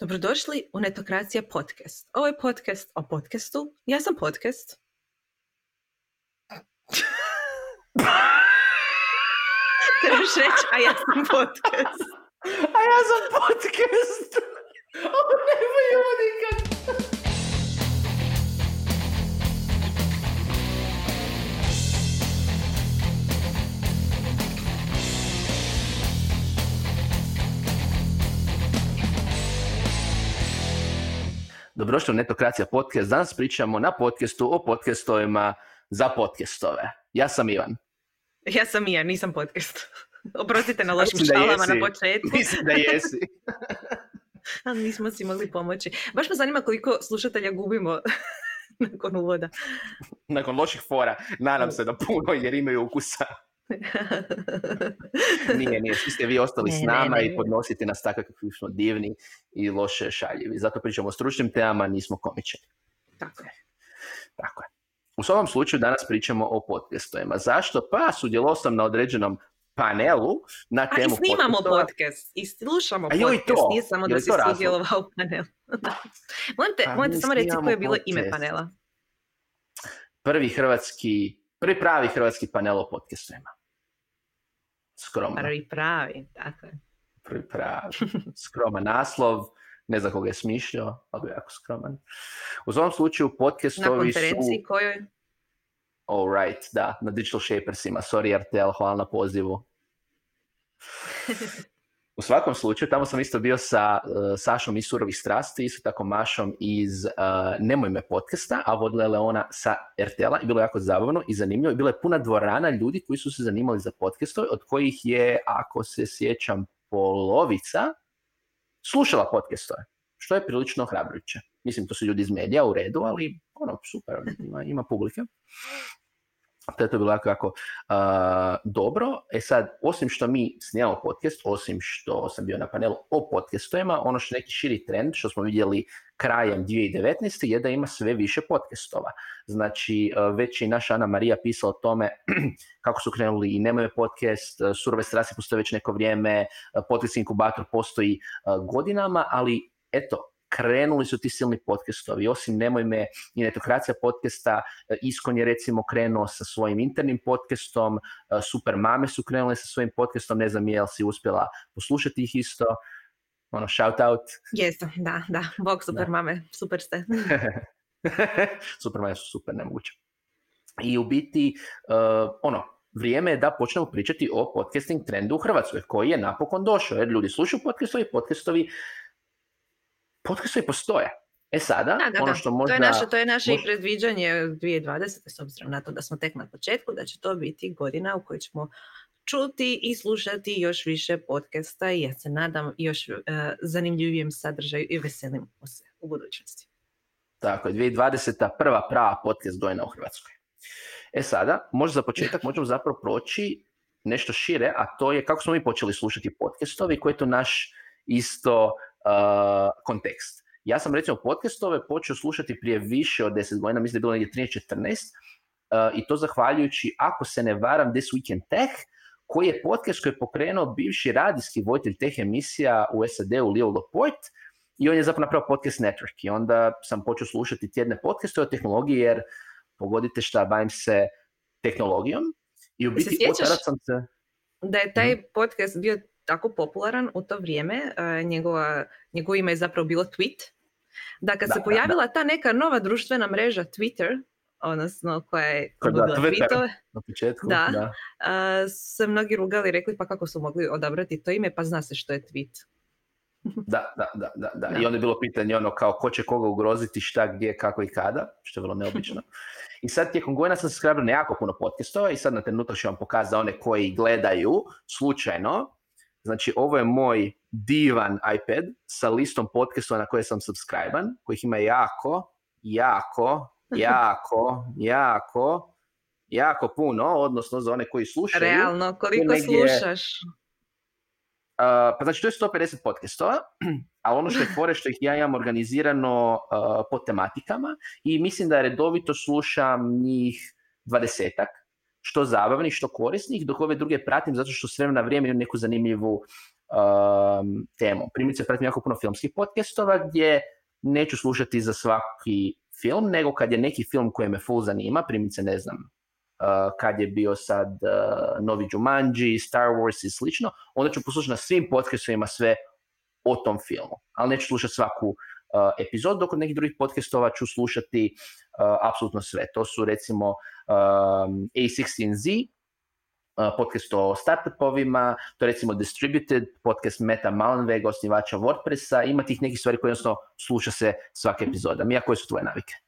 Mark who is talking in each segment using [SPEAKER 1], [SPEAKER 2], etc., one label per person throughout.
[SPEAKER 1] Dobrodošli u Netokracija podcast. Ovo je podcast o podcastu. Ja sam podcast. Trebaš reći, a ja sam podcast.
[SPEAKER 2] A ja sam podcast. Ovo nemaju nikad. Dobrodošli u Netokracija podcast. Danas pričamo na podcastu o podcastovima za podcastove. Ja sam Ivan.
[SPEAKER 1] Ja sam Mija, nisam podcast. Oprostite na lošim šalama na početku.
[SPEAKER 2] Mislim da jesi.
[SPEAKER 1] Ali nismo si mogli pomoći. Baš me zanima koliko slušatelja gubimo nakon uvoda.
[SPEAKER 2] Nakon loših fora, nadam se da puno jer imaju ukusa. Nije, nije, svi ste vi ostali
[SPEAKER 1] Ne,
[SPEAKER 2] s nama
[SPEAKER 1] ne.
[SPEAKER 2] i podnosite nas tako kakvi smo divni i loše šaljivi. Zato pričamo o stručnim temama, nismo komični.
[SPEAKER 1] Tako je.
[SPEAKER 2] Tako je. U svakom slučaju danas pričamo o podcastovima. Zašto? Pa sudjelovao sam na određenom panelu na
[SPEAKER 1] A i
[SPEAKER 2] temu
[SPEAKER 1] snimamo
[SPEAKER 2] podcastova.
[SPEAKER 1] podcast. I slušamo
[SPEAKER 2] A joj,
[SPEAKER 1] podcast.
[SPEAKER 2] to.
[SPEAKER 1] Nije samo da si sudjelovao u panelu. Molim te,
[SPEAKER 2] Pa
[SPEAKER 1] samo reci koje je
[SPEAKER 2] snimamo
[SPEAKER 1] bilo ime panela.
[SPEAKER 2] Prvi hrvatski, prvi pravi hrvatski panel o podcastovima. Skromno.
[SPEAKER 1] Prvi pravi, tako je.
[SPEAKER 2] Prvi pravi. Skroman naslov. Ne znam koga je smišljao, ali bio jako skroman. U svom slučaju
[SPEAKER 1] Na
[SPEAKER 2] podcastovi su...
[SPEAKER 1] konferenciji kojoj...
[SPEAKER 2] All right, da, na Digital Shapersima. Sorry RTL, hvala na pozivu. U svakom slučaju, tamo sam isto bio sa uh, Sašom iz Surovih strasti, isto tako Mašom iz uh, Nemoj me podcasta, a vodila je Leona sa RTL-a i bilo je jako zabavno i zanimljivo. I bila je puna dvorana ljudi koji su se zanimali za podcastove, od kojih je, ako se sjećam, polovica slušala podcastove, što je prilično ohrabrujuće. Mislim, to su ljudi iz medija u redu, ali ono, super, ima, ima publike. To je to bilo jako, jako uh, dobro. E sad, osim što mi snimamo podcast, osim što sam bio na panelu o podcastovima, ono što je neki širi trend, što smo vidjeli krajem 2019. je da ima sve više podcastova. Znači, uh, već je naša Ana Marija pisala o tome kako su krenuli i nemaju podcast, uh, surove strasti postoje već neko vrijeme, uh, podcast inkubator postoji godinama, ali eto, krenuli su ti silni podcastovi. Osim Nemoj me i Netokracija podcasta, e, Iskon je recimo krenuo sa svojim internim podcastom, e, Super Mame su krenule sa svojim podcastom, ne znam je li si uspjela poslušati ih isto, ono, shout out.
[SPEAKER 1] Jesam, da, da. Bog super
[SPEAKER 2] Da.
[SPEAKER 1] mame, super ste.
[SPEAKER 2] super Mame su super, nemoguće. I u biti, uh, ono, vrijeme je da počnemo pričati o podcasting trendu u Hrvatskoj, koji je napokon došao, jer ljudi slušaju podcastovi, podcastovi, podcastovi postoje. E sada,
[SPEAKER 1] Da, da,
[SPEAKER 2] ono što možda...
[SPEAKER 1] To je naše, to je naše i
[SPEAKER 2] možda-
[SPEAKER 1] predviđanje 2020. s obzirom na to da smo tek na početku, da će to biti godina u kojoj ćemo čuti i slušati još više podcasta i ja se nadam još uh, zanimljivijem sadržaju i veselimo se u budućnosti.
[SPEAKER 2] Tako je, 2020. prva prava podcast godina u Hrvatskoj. E sada, možda za početak možemo zapravo proći nešto šire, a to je kako smo mi počeli slušati podcastovi i koji je to naš isto kontekst. Ja sam recimo podcastove počeo slušati prije više od 10 godina, mislim da je bilo negdje 13-14, uh, i to zahvaljujući, ako se ne varam, This Week in Tech, koji je podcast koji je pokrenuo bivši radijski voditelj teh emisija u SAD-u Leo Laporte, i on je zapravo napravio podcast network. I onda sam počeo slušati tjedne podcaste o tehnologiji jer pogodite šta, bavim se tehnologijom. I u
[SPEAKER 1] Se
[SPEAKER 2] biti tada sam se...
[SPEAKER 1] Da je taj podcast bio tako popularan u to vrijeme, uh, njegova, njegovo ime je zapravo bilo Tweet, da kad
[SPEAKER 2] Da,
[SPEAKER 1] se
[SPEAKER 2] da,
[SPEAKER 1] pojavila ta neka nova društvena mreža Twitter, odnosno koja je tweetove,
[SPEAKER 2] Na početku,
[SPEAKER 1] Da.
[SPEAKER 2] da.
[SPEAKER 1] a, se mnogi rugali i rekli pa kako su mogli odabrati to ime, pa zna se što je tweet.
[SPEAKER 2] Da, da, da, da, da.
[SPEAKER 1] Da.
[SPEAKER 2] I onda je bilo pitanje ono kao ko će koga ugroziti, šta, gdje, kako i kada, što je vrlo neobično. I sad tijekom godina sam se skrabio na jako puno podcastova i sad na trenutak ću vam pokazati za one koji gledaju slučajno. Znači, ovo je moj divan iPad sa listom podcastova na koje sam subscriban, kojih ima jako, jako, jako, jako, jako puno, odnosno za one koji slušaju.
[SPEAKER 1] Realno, koliko
[SPEAKER 2] negdje-
[SPEAKER 1] slušaš?
[SPEAKER 2] Uh, pa znači to je 150 podcastova, ali ono što je fore što ih ja imam organizirano uh, po tematikama i mislim da redovito slušam njih dvadesetak, što zabavnih, što korisnih, dok ove druge pratim zato što s vremena na vrijeme imaju neku zanimljivu um, temom. Primjerice, pratim jako puno filmskih podcastova gdje neću slušati za svaki film, nego kad je neki film koji me full zanima, primjerice, ne znam, uh, kad je bio sad uh, novi Jumanji, Star Wars i slično, onda ću poslušati na svim podcastovima sve o tom filmu. Ali neću slušati svaku uh, epizodu, dok od nekih drugih podcastova ću slušati apsolutno sve. To su recimo um, A16Z, podcast o startupovima, to je recimo Distributed, podcast Meta Malenvega, osnivača WordPressa, ima tih nekih stvari koje jednostavno sluša se svake epizoda. Mija, koje su tvoje navike?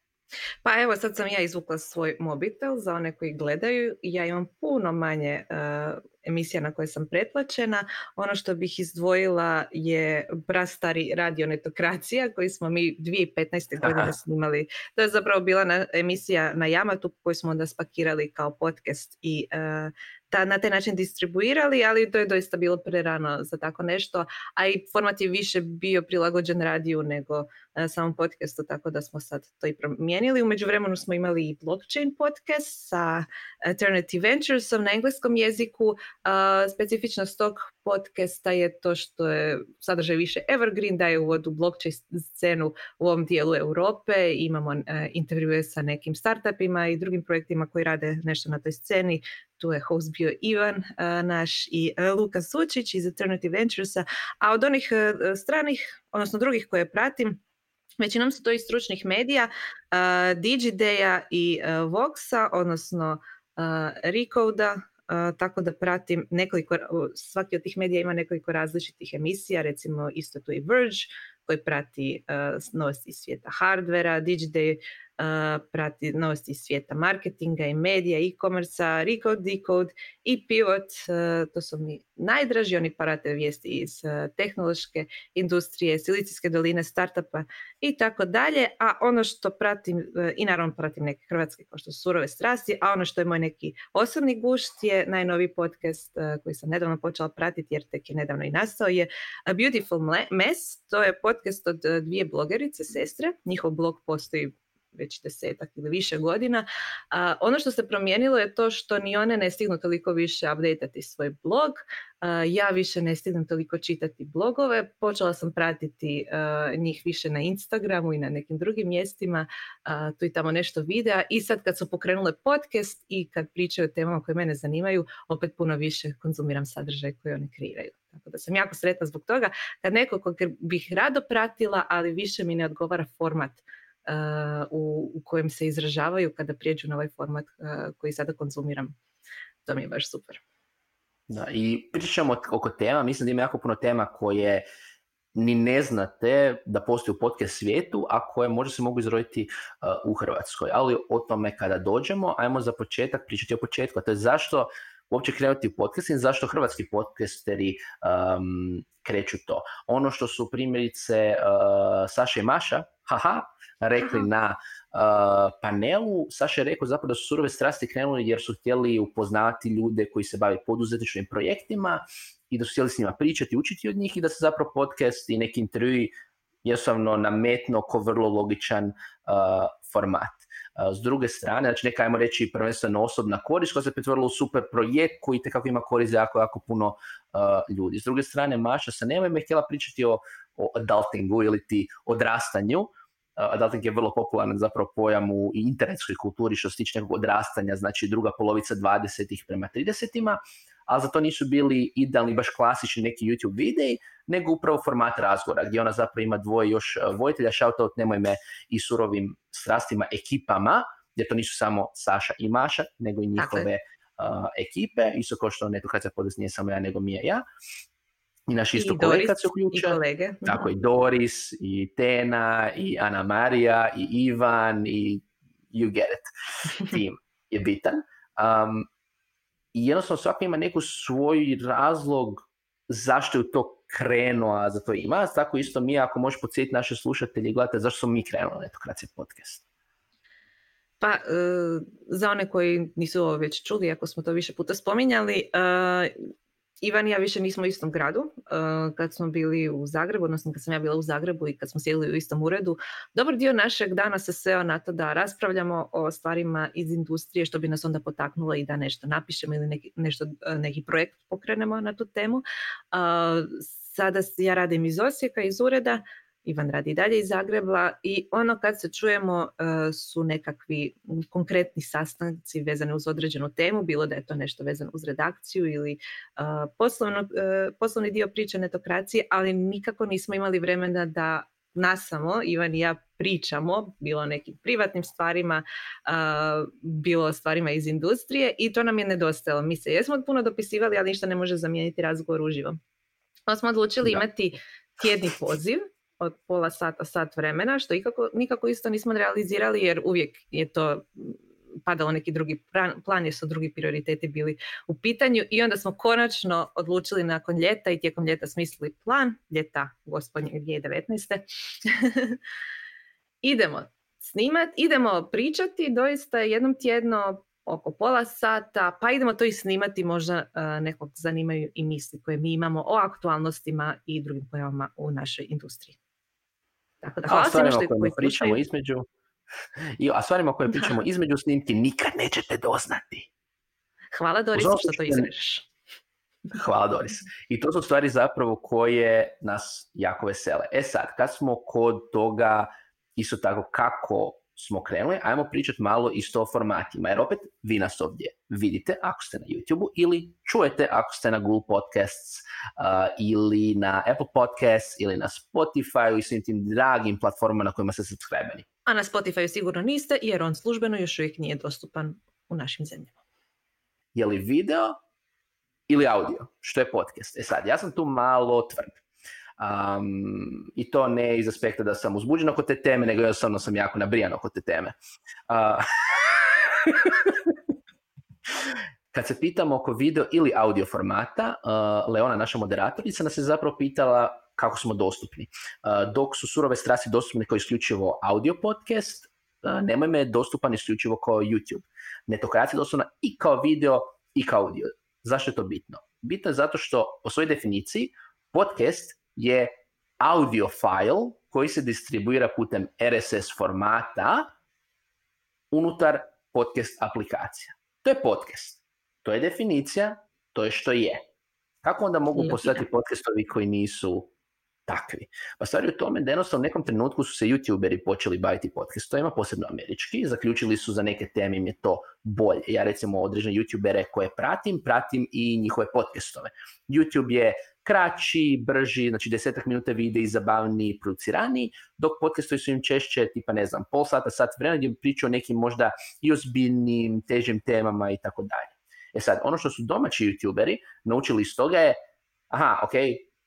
[SPEAKER 1] Pa evo sad sam ja izvukla svoj mobitel za one koji gledaju. Ja imam puno manje uh, emisija na koje sam pretplaćena. Ono što bih izdvojila je prastari radio netokracija koji smo mi 2015. godine snimali. To je zapravo bila na, emisija na Yamatu koju smo onda spakirali kao podcast i uh, ta, na taj način distribuirali, ali to je doista bilo prerano za tako nešto, a i format je više bio prilagođen radiju nego uh, samom podcastu, tako da smo sad to i promijenili. U međuvremenu smo imali i blockchain podcast sa Alternative Venturesom na engleskom jeziku. Uh, specifičnost tog podcasta je to što je sadržaj više evergreen, daje uvod u blockchain scenu u ovom dijelu Europe. Imamo uh, intervjue sa nekim startupima i drugim projektima koji rade nešto na toj sceni tu je host bio Ivan uh, naš i uh, Luka Sučić iz Alternative Venturesa, a od onih stranih, odnosno drugih koje pratim, većinom su to iz stručnih medija, uh, Digideja i uh, Voxa, odnosno Uh, tako da pratim nekoliko, svaki od tih medija ima nekoliko različitih emisija, recimo isto tu i Verge koji prati novosti svijeta hardvera, Digiday prati novosti svijeta marketinga i medija, e-commerce, Recode, Decode i Pivot. To su mi najdraži, oni parate vijesti iz tehnološke industrije, silicijske doline, startupa i tako dalje. A ono što pratim, e, i naravno pratim neke hrvatske kao što su surove strasti, a ono što je moj neki osobni gušt je najnoviji podcast e, koji sam nedavno počela pratiti jer tek je nedavno i nastao je A Beautiful Mess. To je podcast od e, dvije blogerice, sestre. Njihov blog postoji već desetak ili više godina. A, ono što se promijenilo je to što ni one ne stignu toliko više updateati svoj blog. ja više ne stignem toliko čitati blogove. Počela sam pratiti njih više na Instagramu i na nekim drugim mjestima. tu i tamo nešto videa. I sad kad su pokrenule podcast i kad pričaju o temama koje mene zanimaju, opet puno više konzumiram sadržaj koji oni kreiraju. Tako da sam jako sretna zbog toga. Kad neko kog bih rado pratila, ali više mi ne odgovara format u, u kojem se izražavaju kada prijeđu na ovaj format koji sada konzumiram. To mi je baš super.
[SPEAKER 2] Da, i pričamo oko tema, mislim da ima jako puno tema koje ni ne znate da postoji u podcast svijetu, a koje možda se mogu izroditi uh, u Hrvatskoj. Ali o tome kada dođemo, ajmo za početak pričati o početku, a to je zašto uopće krenuti u podcasting, zašto hrvatski podcasteri um, kreću to. Ono što su primjerice uh, Saša i Maša, haha, rekli na uh, panelu. Saša je rekao zapravo da su surove strasti krenuli jer su htjeli upoznati ljude koji se bave poduzetničkim projektima i da su htjeli s njima pričati, učiti od njih i da se zapravo podcast i neki intervjui jednostavno nametno ko vrlo logičan uh, format. Uh, s druge strane, znači neka ajmo reći prvenstveno osobna korist koja se pretvorila u super projekt koji tekako ima korist jako, jako puno uh, ljudi. S druge strane, Maša sa nema je htjela pričati o, o adultingu ili ti odrastanju, adulting je vrlo popularan zapravo pojam u internetskoj kulturi što se tiče nekog odrastanja, znači druga polovica 20 prema 30-ima, ali za to nisu bili idealni, baš klasični neki YouTube videi, nego upravo format razgovora, gdje ona zapravo ima dvoje još vojitelja, shoutout nemoj me i surovim strastima ekipama, jer to nisu samo Saša i Maša, nego i njihove uh, ekipe, isto kao što ne podest nije samo ja, nego mi je ja i naš isto kolega se uključa.
[SPEAKER 1] I kolege.
[SPEAKER 2] Tako i Doris, i Tena, i Ana Marija, i Ivan, i you get it. Tim je bitan. Um, I jednostavno svako ima neku svoj razlog zašto je to krenuo, a za to ima. Tako isto mi, ako možeš podsjetiti naše slušatelje i gledate zašto smo mi krenuli na Etokracija podcast.
[SPEAKER 1] Pa, e, za one koji nisu ovo već čuli, ako smo to više puta spominjali, e, Ivan i ja više nismo u istom gradu. Uh, kad smo bili u Zagrebu, odnosno kad sam ja bila u Zagrebu i kad smo sjedili u istom uredu, dobar dio našeg dana se sveo na to da raspravljamo o stvarima iz industrije, što bi nas onda potaknulo i da nešto napišemo ili neki, nešto, uh, neki projekt pokrenemo na tu temu. Uh, sada ja radim iz Osijeka, iz ureda, Ivan radi dalje iz Zagreba i ono kad se čujemo e, su nekakvi konkretni sastanci vezani uz određenu temu, bilo da je to nešto vezano uz redakciju ili poslovno, poslovni dio priče netokracije, ali nikako nismo imali vremena da nasamo, Ivan i ja pričamo, bilo o nekim privatnim stvarima, bilo o stvarima iz industrije i to nam je nedostajalo. Mi se jesmo puno dopisivali, ali ništa ne može zamijeniti razgovor uživo. Pa smo odlučili imati tjedni poziv od pola sata, sat vremena, što ikako, nikako isto nismo realizirali jer uvijek je to padalo neki drugi plan jer su drugi prioriteti bili u pitanju i onda smo konačno odlučili nakon ljeta i tijekom ljeta smislili plan, ljeta gospodnje 2019. idemo snimati, idemo pričati doista jednom tjedno oko pola sata, pa idemo to i snimati, možda uh, nekog zanimaju i misli koje mi imamo o aktualnostima i drugim pojavama u našoj industriji.
[SPEAKER 2] Tako da hvala svima što koji pričamo između i a stvarima koje pričamo između snimki nikad nećete doznati.
[SPEAKER 1] Hvala Doris što to izrežeš.
[SPEAKER 2] Hvala Doris. I to su stvari zapravo koje nas jako vesele. E sad, kad smo kod toga isto tako kako smo krenuli, ajmo pričati malo isto o formatima, jer opet vi nas ovdje vidite ako ste na YouTube ili čujete ako ste na Google Podcasts uh, ili na Apple Podcasts ili na Spotify i svim tim dragim platformama na kojima ste subscribeni.
[SPEAKER 1] A na Spotify sigurno niste jer on službeno još uvijek nije dostupan u našim zemljama.
[SPEAKER 2] Je li video ili audio? Što je podcast? E sad, ja sam tu malo tvrd. Um, I to ne iz aspekta da sam uzbuđen oko te teme, nego jednostavno sam jako nabrijan oko te teme. Uh, kad se pitamo oko video ili audio formata, uh, Leona, naša moderatorica, nas je zapravo pitala kako smo dostupni. Uh, dok su surove strasti dostupne kao isključivo audio podcast, uh, nemoj me dostupan isključivo kao YouTube. Netokracija je dostupna i kao video i kao audio. Zašto je to bitno? Bitno je zato što po svojoj definiciji podcast je audio file koji se distribuira putem RSS formata unutar podcast aplikacija. To je podcast. To je definicija, to je što je. Kako onda mogu postati podcastovi koji nisu takvi? Pa stvari u tome da jednostavno u nekom trenutku su se youtuberi počeli baviti podcastovima, posebno američki, zaključili su za neke teme im je to bolje. Ja recimo određene youtubere koje pratim, pratim i njihove podcastove. YouTube je kraći, brži, znači desetak minuta vide i producirani, dok podcastovi su im češće, tipa ne znam, pol sata, sat vremena gdje pričaju o nekim možda i ozbiljnim, težim temama i tako dalje. E sad, ono što su domaći youtuberi naučili iz toga je, aha, ok,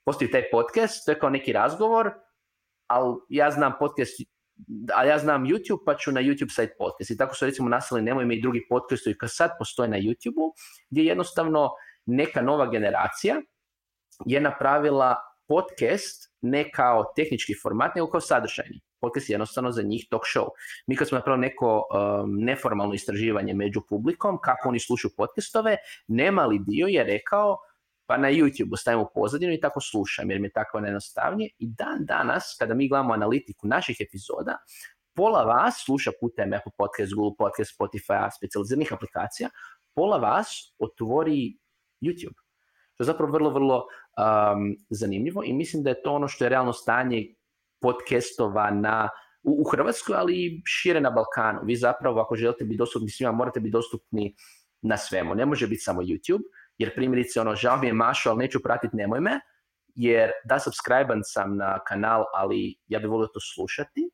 [SPEAKER 2] postoji taj podcast, to je kao neki razgovor, ali ja znam podcast a ja znam YouTube, pa ću na YouTube site podcast. I tako su recimo nastali Nemoj i drugi podcastovi koji sad postoje na YouTube-u, gdje jednostavno neka nova generacija je napravila podcast ne kao tehnički format, nego kao sadržajni. Podcast je jednostavno za njih talk show. Mi kad smo napravili neko um, neformalno istraživanje među publikom, kako oni slušaju podcastove, nemali dio je rekao pa na YouTube stavimo pozadinu i tako slušam jer mi je tako najjednostavnije. I dan danas, kada mi gledamo analitiku naših epizoda, pola vas sluša putem Apple Podcast, Google Podcast, Spotify, specializiranih aplikacija, pola vas otvori YouTube. To je zapravo vrlo, vrlo um, zanimljivo i mislim da je to ono što je realno stanje podcastova na, u, u Hrvatskoj, ali i šire na Balkanu. Vi zapravo, ako želite biti dostupni svima, morate biti dostupni na svemu. Ne može biti samo YouTube, jer primjerice, ono, žao mi je Mašo, ali neću pratiti, nemoj me, jer da subscribe sam na kanal, ali ja bih volio to slušati.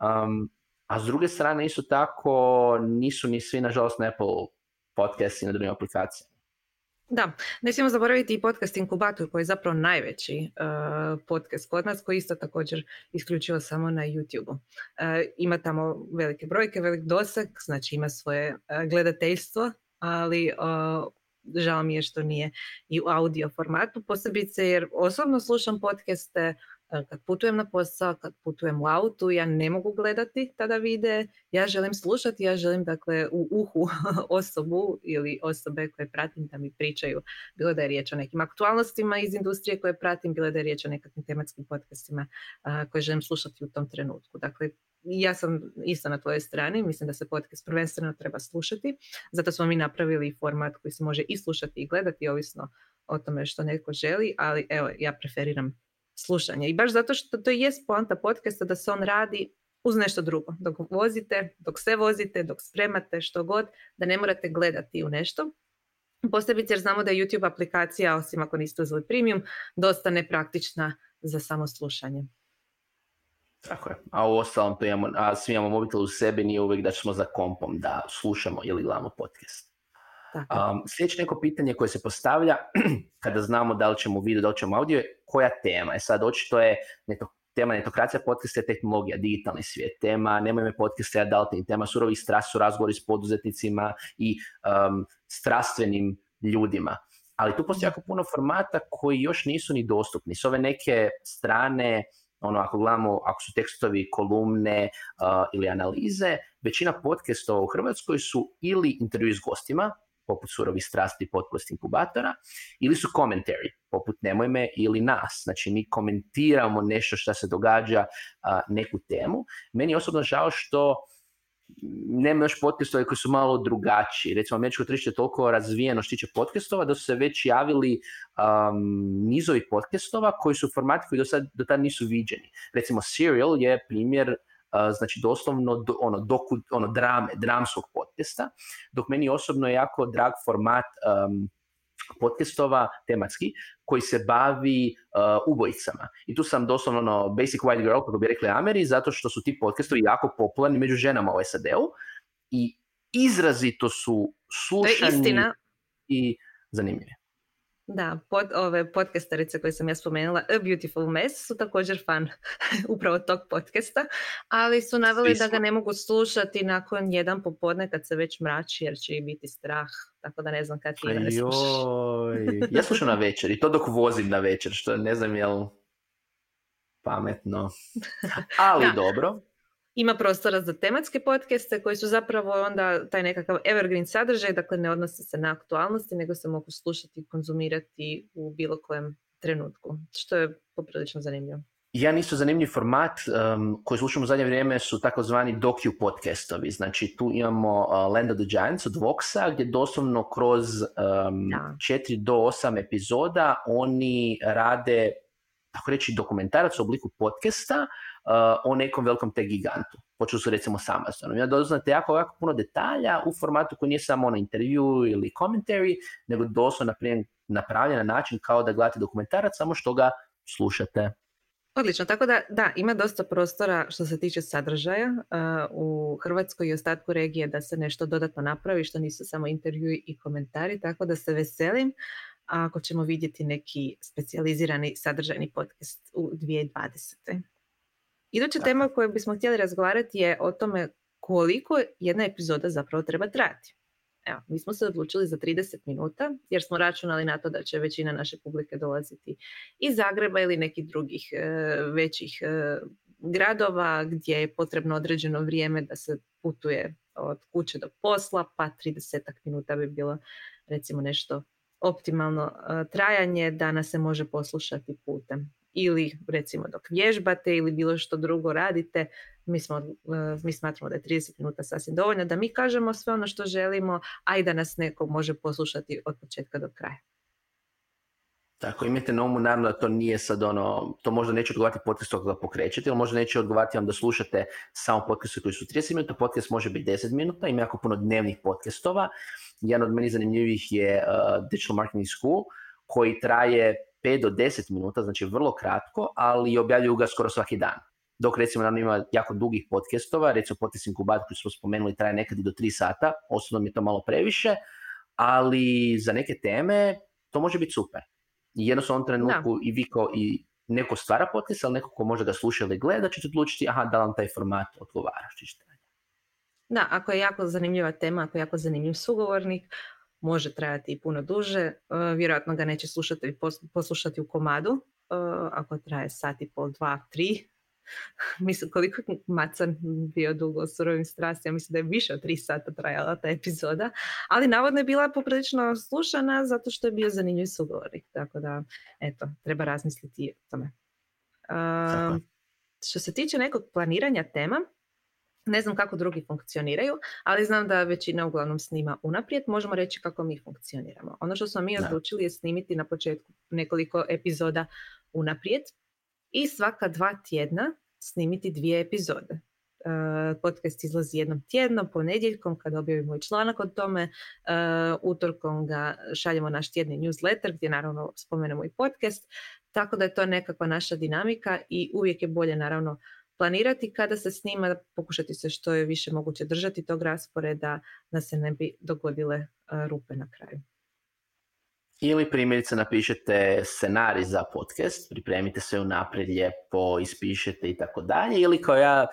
[SPEAKER 2] Um, a s druge strane, isto tako, nisu ni svi, nažalost, na Apple podcast i na drugim aplikacijama.
[SPEAKER 1] Da, ne smijemo zaboraviti i podcast Inkubator koji je zapravo najveći uh, podcast kod nas koji isto također isključivo samo na YouTube-u. Uh, ima tamo velike brojke, velik doseg, znači ima svoje uh, gledateljstvo, ali žao mi je što nije i u audio formatu, posebice jer osobno slušam podcaste E, kad putujem na posao, kad putujem u autu, ja ne mogu gledati tada vide, ja želim slušati, ja želim dakle u uhu osobu ili osobe koje pratim da mi pričaju, bilo da je riječ o nekim aktualnostima iz industrije koje pratim, bilo da je riječ o nekakvim tematskim podcastima koje želim slušati u tom trenutku. Dakle, ja sam isto na tvojoj strani, mislim da se podcast prvenstveno treba slušati, zato smo mi napravili format koji se može i slušati i gledati, ovisno o tome što neko želi, ali evo, ja preferiram slušanje. I baš zato što to je poanta podcasta da se on radi uz nešto drugo. Dok vozite, dok se vozite, dok spremate, što god, da ne morate gledati u nešto. Posebice jer znamo da je YouTube aplikacija, osim ako niste uzeli premium, dosta nepraktična za samo slušanje.
[SPEAKER 2] Tako je. A u ostalom to a svi imamo mobitel u sebi, nije uvijek da ćemo za kompom da slušamo ili gledamo podcast. Um, sljedeće neko pitanje koje se postavlja kada znamo da li ćemo video, da li ćemo audio, koja tema je? Sad očito je neto, tema netokracija podcasta je tehnologija, digitalni svijet, tema nemoj me podcasta je adulting, tema surovi strast su razgovori s poduzetnicima i um, strastvenim ljudima. Ali tu postoji jako puno formata koji još nisu ni dostupni. S ove neke strane, ono ako gledamo, ako su tekstovi, kolumne uh, ili analize, većina podcastova u Hrvatskoj su ili intervju s gostima, poput surovi strasti podcast inkubatora, ili su commentary, poput Nemoj me ili nas. Znači, mi komentiramo nešto što se događa, neku temu. Meni je osobno žao što nema još podcastova koji su malo drugačiji. Recimo, američko tržište je toliko razvijeno što tiče podcastova da su se već javili um, nizovi podcastova koji su formati koji do, sad, do tada nisu viđeni. Recimo, Serial je primjer znači doslovno do, ono, doku, ono drame, dramskog podcasta, dok meni osobno je jako drag format um, podcastova tematski koji se bavi uh, ubojicama. I tu sam doslovno ono, basic white girl, kako bi rekli Ameri, zato što su ti podcastovi jako popularni među ženama u SAD-u i izrazito su slušani i zanimljivi.
[SPEAKER 1] Da, pod, ove podcastarice koje sam ja spomenula, A Beautiful Mess, su također fan upravo tog podcasta, ali su naveli da ga ne mogu slušati nakon jedan popodne kad se već mrači jer će ih biti strah, tako da ne znam kad ti ne slušaš.
[SPEAKER 2] ja slušam na večer i to dok vozim na večer, što ne znam jel pametno, ali dobro
[SPEAKER 1] ima prostora za tematske podcaste koji su zapravo onda taj nekakav evergreen sadržaj, dakle ne odnose se na aktualnosti, nego se mogu slušati i konzumirati u bilo kojem trenutku, što je poprilično zanimljivo.
[SPEAKER 2] Jedan isto zanimljiv format um, koji slušamo u zadnje vrijeme su takozvani docu podcastovi. Znači tu imamo uh, Land of the Giants od Voxa gdje doslovno kroz um, 4 do 8 epizoda oni rade tako reći dokumentarac u obliku podcasta uh, o nekom velikom te gigantu. Počeli su recimo s Amazonom. Ja doznate jako, jako puno detalja u formatu koji nije samo ono intervju ili commentary, nego doslovno napravljen na način kao da gledate dokumentarac, samo što ga slušate.
[SPEAKER 1] Odlično, tako da da, ima dosta prostora što se tiče sadržaja uh, u Hrvatskoj i ostatku regije da se nešto dodatno napravi, što nisu samo intervjui i komentari, tako da se veselim ako ćemo vidjeti neki specijalizirani sadržajni podcast u 2020. Iduća tema o kojoj bismo htjeli razgovarati je o tome koliko jedna epizoda zapravo treba trajati. Evo, mi smo se odlučili za 30 minuta jer smo računali na to da će većina naše publike dolaziti iz Zagreba ili nekih drugih e, većih e, gradova gdje je potrebno određeno vrijeme da se putuje od kuće do posla, pa 30 minuta bi bilo recimo nešto optimalno e, trajanje da nas se može poslušati putem ili recimo dok vježbate ili bilo što drugo radite, mi, smo, e, mi smatramo da je 30 minuta sasvim dovoljno da mi kažemo sve ono što želimo, a i da nas neko može poslušati od početka do kraja.
[SPEAKER 2] Tako, imajte na umu naravno da to nije sad ono, to možda neće odgovarati podcastu ako pokrećete, ili možda neće odgovarati vam da slušate samo podcaste koji su 30 minuta, podcast može biti 10 minuta, ima jako puno dnevnih podcastova. Jedan od meni zanimljivih je uh, Digital Marketing School, koji traje 5 do 10 minuta, znači vrlo kratko, ali objavljuju ga skoro svaki dan. Dok recimo nam ima jako dugih podcastova, recimo podcast inkubator koji smo spomenuli traje nekad i do 3 sata, osobno mi je to malo previše, ali za neke teme to može biti super. I jednostavno u trenutku i vi kao i neko stvara podcast, ali neko ko može ga sluša ili gleda, ćete odlučiti aha, da vam taj format odgovara.
[SPEAKER 1] Da, ako je jako zanimljiva tema, ako je jako zanimljiv sugovornik, može trajati i puno duže. E, vjerojatno ga neće slušati poslušati u komadu, e, ako traje sat i pol, dva, tri. Mislim, koliko je Macan bio dugo u surovim strasti, ja mislim da je više od tri sata trajala ta epizoda, ali navodno je bila poprilično slušana zato što je bio zanimljiv sugovornik, tako da, eto, treba razmisliti o tome. što se tiče nekog planiranja tema, Ne znam kako drugi funkcioniraju, ali znam da većina uglavnom snima unaprijed. Možemo reći kako mi funkcioniramo. Ono što smo mi odlučili je snimiti na početku nekoliko epizoda unaprijed i svaka dva tjedna snimiti dvije epizode. Uh, podcast izlazi jednom tjednom, ponedjeljkom kad objavimo i članak o tome, uh, utorkom ga šaljemo naš tjedni newsletter gdje naravno spomenemo i podcast, tako da je to nekakva naša dinamika i uvijek je bolje naravno planirati kada se snima, pokušati se što je više moguće držati tog rasporeda da se ne bi dogodile uh, rupe na kraju.
[SPEAKER 2] Ili primjerice napišete scenarij za podcast, pripremite se unaprijed lijepo, ispišete i tako dalje. Ili kao ja,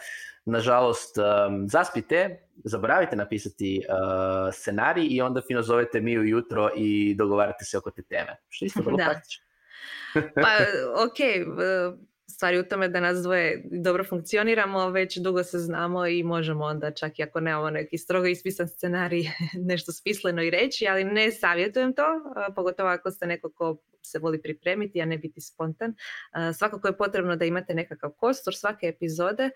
[SPEAKER 2] nažalost, zaspite, zaboravite napisati uh, scenarij i onda fino zovete mi ujutro i dogovarate se oko te teme. Što isto vrlo praktično.
[SPEAKER 1] pa, ok, stvari u tome da nas dvoje dobro funkcioniramo, već dugo se znamo i možemo onda čak i ako nemamo neki strogo ispisan scenarij nešto smisleno i reći, ali ne savjetujem to, pogotovo ako ste neko ko se voli pripremiti, a ne biti spontan. Svakako je potrebno da imate nekakav kostur svake epizode.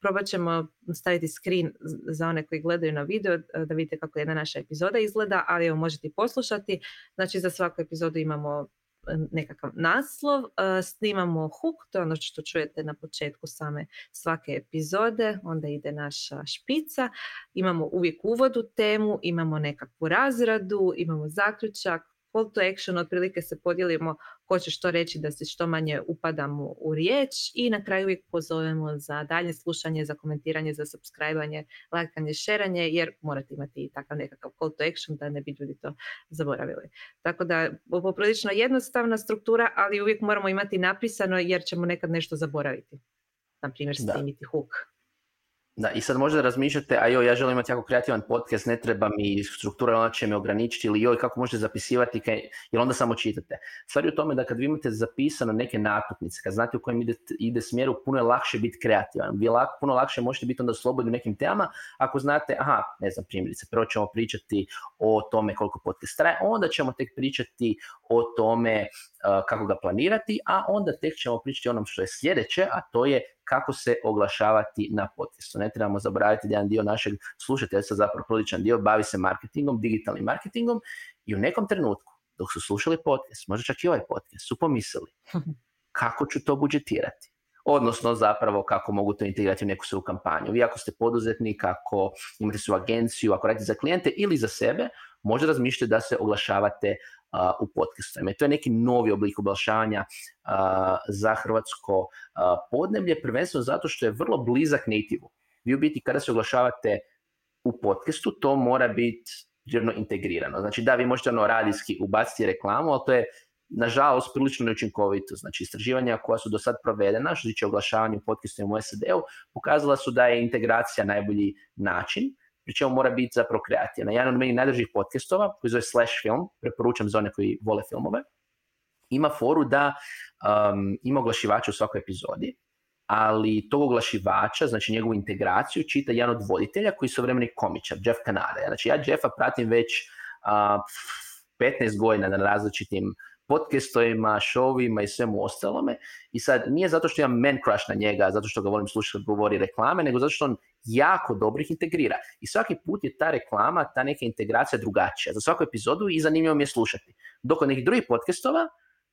[SPEAKER 1] Probat ćemo staviti screen za one koji gledaju na video da vidite kako jedna naša epizoda izgleda, ali evo možete i poslušati. Znači za svaku epizodu imamo nekakav naslov, snimamo hook, to je ono što čujete na početku same svake epizode, onda ide naša špica, imamo uvijek uvod temu, imamo nekakvu razradu, imamo zaključak, call to action, otprilike se podijelimo ko će što reći da se što manje upadamo u riječ i na kraju uvijek pozovemo za dalje slušanje, za komentiranje, za subscribanje, lajkanje, šeranje, jer morate imati takav nekakav call to action da ne bi ljudi to zaboravili. Tako da poprilično jednostavna struktura, ali uvijek moramo imati napisano jer ćemo nekad nešto zaboraviti. Na primjer, snimiti hook.
[SPEAKER 2] Da, i sad možda razmišljate, a joj, ja želim imati jako kreativan podcast, ne treba mi struktura, ona će me ograničiti, ili joj, kako možete zapisivati, kaj, jer onda samo čitate. Stvar je u tome da kad vi imate zapisano neke natuknice, kad znate u kojem ide, ide smjeru, puno je lakše biti kreativan. Vi lak, puno lakše možete biti onda slobodni u nekim temama, ako znate, aha, ne znam, primjerice, prvo ćemo pričati o tome koliko podcast traje, onda ćemo tek pričati o tome kako ga planirati, a onda tek ćemo pričati o onom što je sljedeće, a to je kako se oglašavati na podcastu. Ne trebamo zaboraviti da jedan dio našeg slušateljstva, zapravo priličan dio, bavi se marketingom, digitalnim marketingom i u nekom trenutku dok su slušali podcast, možda čak i ovaj podcast, su pomislili kako ću to budžetirati. Odnosno zapravo kako mogu to integrirati u neku svoju kampanju. Vi ako ste poduzetnik, ako imate svoju agenciju, ako radite za klijente ili za sebe, možda razmišljate da se oglašavate u podcastima. to je neki novi oblik oglašavanja za hrvatsko podneblje, prvenstveno zato što je vrlo blizak native Vi u biti kada se oglašavate u podcastu, to mora biti žirno integrirano. Znači da, vi možete ono radijski ubaciti reklamu, ali to je nažalost prilično neučinkovito. Znači istraživanja koja su do sad provedena što tiče oglašavanja u podcastima u SAD-u pokazala su da je integracija najbolji način pri čemu mora biti zapravo kreativan. Jedan od meni najdržih podcastova, koji zove Slash Film, preporučam za one koji vole filmove, ima foru da um, ima oglašivača u svakoj epizodi, ali tog oglašivača, znači njegovu integraciju, čita jedan od voditelja koji su vremeni komičar, Jeff Canada. Znači ja Jeffa pratim već uh, 15 godina na različitim podcastovima, šovima i svemu ostalome. I sad nije zato što imam man crush na njega, zato što ga volim slušati govori reklame, nego zato što on jako dobro ih integrira. I svaki put je ta reklama, ta neka integracija drugačija. Za svaku epizodu i zanimljivo mi je slušati. Dok od nekih drugih podcastova,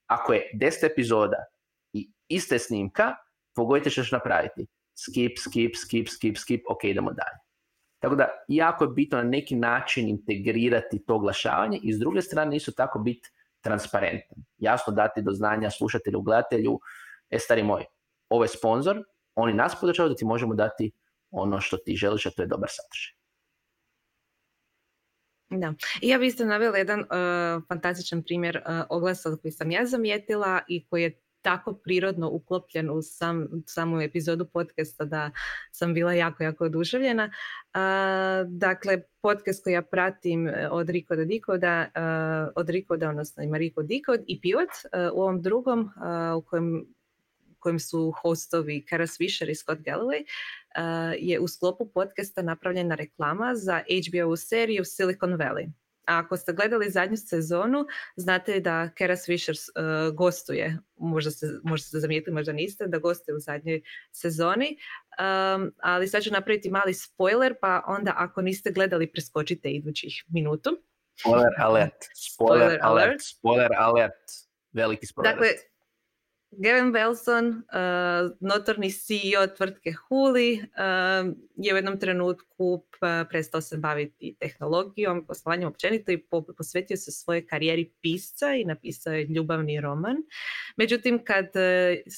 [SPEAKER 2] ako je 10 epizoda i iste snimka, pogodite što ćeš napraviti. Skip, skip, skip, skip, skip, ok, idemo dalje. Tako da, jako je bitno na neki način integrirati to oglašavanje i s druge strane isto tako biti transparentan. Jasno dati do znanja slušatelju, gledatelju, e stari moj, ovo je sponsor, oni nas podržavaju da ti možemo dati ono što ti želiš, a to je dobar sadržaj.
[SPEAKER 1] Da. I ja bih isto navela jedan uh, fantastičan primjer uh, oglasa koji sam ja zamijetila i koji je tako prirodno uklopljen u sam, samu epizodu podcasta da sam bila jako, jako oduševljena. Uh, dakle, podcast koji ja pratim od Riko do Dikoda, uh, od Rikoda, odnosno ima Riko Dikod i Pivot, u ovom drugom u kojem kojem su hostovi Karas Fisher i Scott Galloway, uh, je u sklopu podcasta napravljena reklama za HBO seriju Silicon Valley. A ako ste gledali zadnju sezonu, znate da Keras Fisher uh, gostuje, možda ste, možda ste zamijetili, možda niste, da gostuje u zadnjoj sezoni. um, ali sad ću napraviti mali spoiler, pa onda ako niste gledali, preskočite idućih minutu.
[SPEAKER 2] Spoiler alert, spoiler, alert, spoiler alert, veliki spoiler.
[SPEAKER 1] Dakle, Gavin Belson, uh, notorni CEO tvrtke Huli, uh, je u jednom trenutku prestao se baviti tehnologijom, poslovanjem općenito i posvetio se svojoj karijeri pisca i napisao je ljubavni roman. Međutim, kad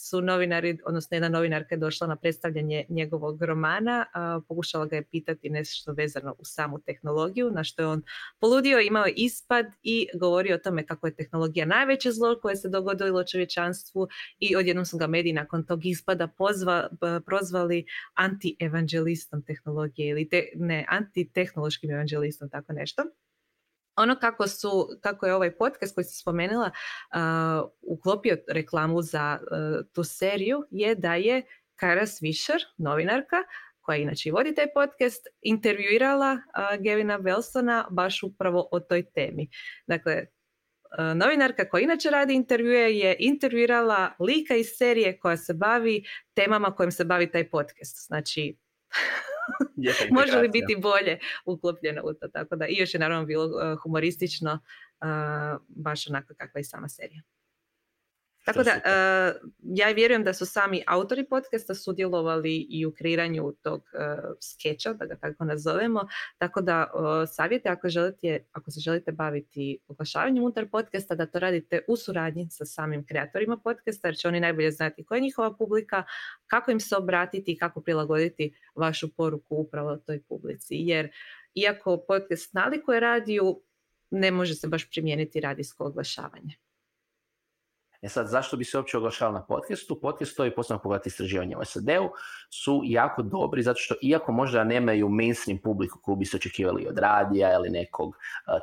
[SPEAKER 1] su novinari, odnosno jedna novinarka je došla na predstavljanje njegovog romana, pokušala ga je pitati nešto vezano u samu tehnologiju, na što je on poludio, imao ispad i govorio o tome kako je tehnologija najveće zlo koje se dogodilo čovječanstvu i odjednom su ga mediji nakon tog ispada pozva, prozvali anti-evanđelistom tehnologije ili te, ne, antitehnološkim evanđelistom, tako nešto. Ono kako, su, kako je ovaj podcast koji si spomenula uh, uklopio reklamu za tu seriju je da je Kara Swisher, novinarka, koja inače vodi taj podcast, intervjuirala uh, Gavina Belsona baš upravo o toj temi. Dakle, novinarka koja inače radi intervjue je intervjuirala lika iz serije koja se bavi temama kojim se bavi taj podcast. Znači, može li biti bolje uklopljeno u to? Tako da, i još je naravno bilo e, humoristično, uh, baš onako kakva i sama serija. Tako da, uh, ja vjerujem da su sami autori podcasta sudjelovali i u kreiranju tog uh, skeča, da ga tako nazovemo. Tako da, uh, savjete ako, želite, ako se želite baviti oglašavanjem unutar podcasta, da to radite u suradnji sa samim kreatorima podcasta, jer će oni najbolje znati koja je njihova publika, kako im se obratiti i kako prilagoditi vašu poruku upravo toj publici. Jer, iako podcast nalikuje radiju, ne može se baš primijeniti radijsko oglašavanje.
[SPEAKER 2] E sad, zašto bi se uopće oglašavao na podcastu? Podcastovi, posebno pogledati istraživanje u SAD-u, su jako dobri zato što iako možda nemaju mainstream publiku koju bi se očekivali od radija ili nekog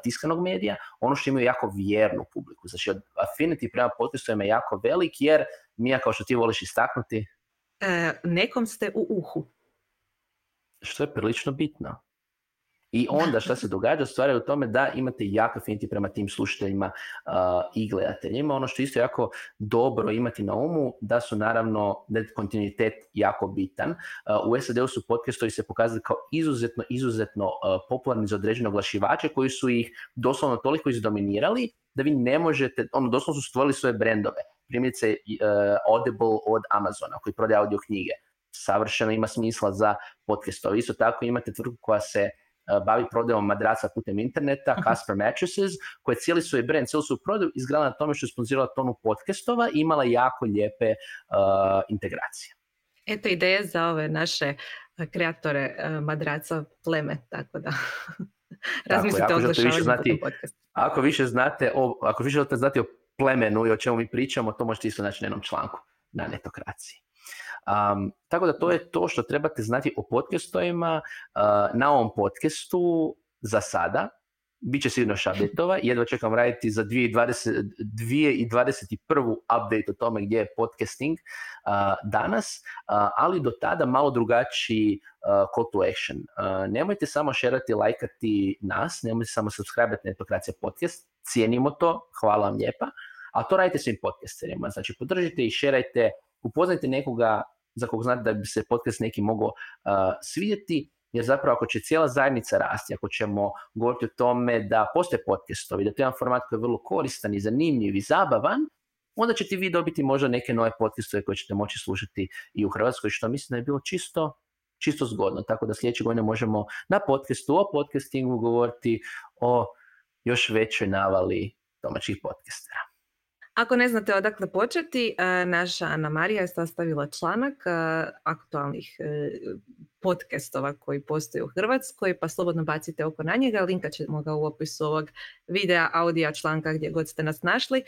[SPEAKER 2] tiskanog medija, ono što imaju jako vjernu publiku. Znači, affinity prema podcastovima je jako velik jer, Mija, kao što ti voliš istaknuti...
[SPEAKER 1] E, nekom ste u uhu.
[SPEAKER 2] Što je prilično bitno. I onda šta se događa, stvar je u tome da imate jako affinity prema tim slušateljima uh, i gledateljima. Ono što isto jako dobro imati na umu, da su naravno kontinuitet jako bitan. Uh, u SAD-u su podcastovi se pokazali kao izuzetno, izuzetno uh, popularni za određene oglašivače koji su ih doslovno toliko izdominirali da vi ne možete, ono doslovno su stvorili svoje brendove. Primjerice Audible od Amazona koji prodaje audio knjige. Savršeno ima smisla za podcastove. Isto tako imate tvrtku koja se bavi prodajom madraca putem interneta, Casper Mattresses, koja je cijeli svoj brand, cijeli svoj prodaju izgledala na tome što je sponzirala tonu podcastova i imala jako lijepe uh, integracije.
[SPEAKER 1] Eto ideje za ove naše eh, kreatore uh, madraca pleme, tako da razmislite o
[SPEAKER 2] znati, Ako više znate o, ako više želite znati o plemenu i o čemu mi pričamo, to možete isto naći na jednom članku na netokraciji. Um, tako da to je to što trebate znati o podcastovima. Uh, na ovom podcastu za sada, bit će sigurno šabetova, jedva čekam raditi za 2020, 2021. update o tome gdje je podcasting uh, danas, uh, ali do tada malo drugačiji call to action. Nemojte samo šerati, lajkati nas, nemojte samo subscribe na Etokracija podcast, cijenimo to, hvala vam lijepa, a to radite svim podcasterima, znači podržite i šerajte, upoznajte nekoga za kog znate da bi se podcast neki mogao uh, svidjeti, jer zapravo ako će cijela zajednica rasti, ako ćemo govoriti o tome da postoje podcastovi, da to je jedan format koji je vrlo koristan i zanimljiv i zabavan, onda ćete vi dobiti možda neke nove podcastove koje ćete moći slušati i u Hrvatskoj, što mislim da je bilo čisto, čisto zgodno. Tako da sljedeće godine možemo na podcastu o podcastingu govoriti o još većoj navali domaćih podcastera.
[SPEAKER 1] Ako ne znate odakle početi, e, naša Ana Marija je sastavila članak e, aktualnih e, podcastova koji postoje u Hrvatskoj, pa slobodno bacite oko na njega. Linka ćemo ga u opisu ovog videa, audija, članka gdje god ste nas našli.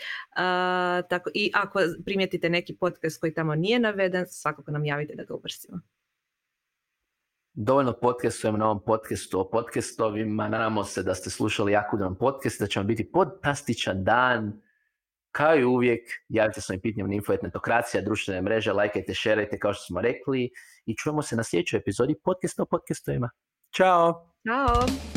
[SPEAKER 1] I ako primijetite neki podcast koji tamo nije naveden, svakako nam javite da ga uvrstimo.
[SPEAKER 2] Dovoljno podcastujemo na ovom podcastu o podcastovima. Nadamo se da ste slušali jako dan podcast, da će vam biti fantastičan dan kao i uvijek, javite svojim pitanjem na Info društvene mreže, lajkajte, šerajte kao što smo rekli i čujemo se na sljedećoj epizodi podcasta o podcastovima. Ćao!
[SPEAKER 1] Ćao!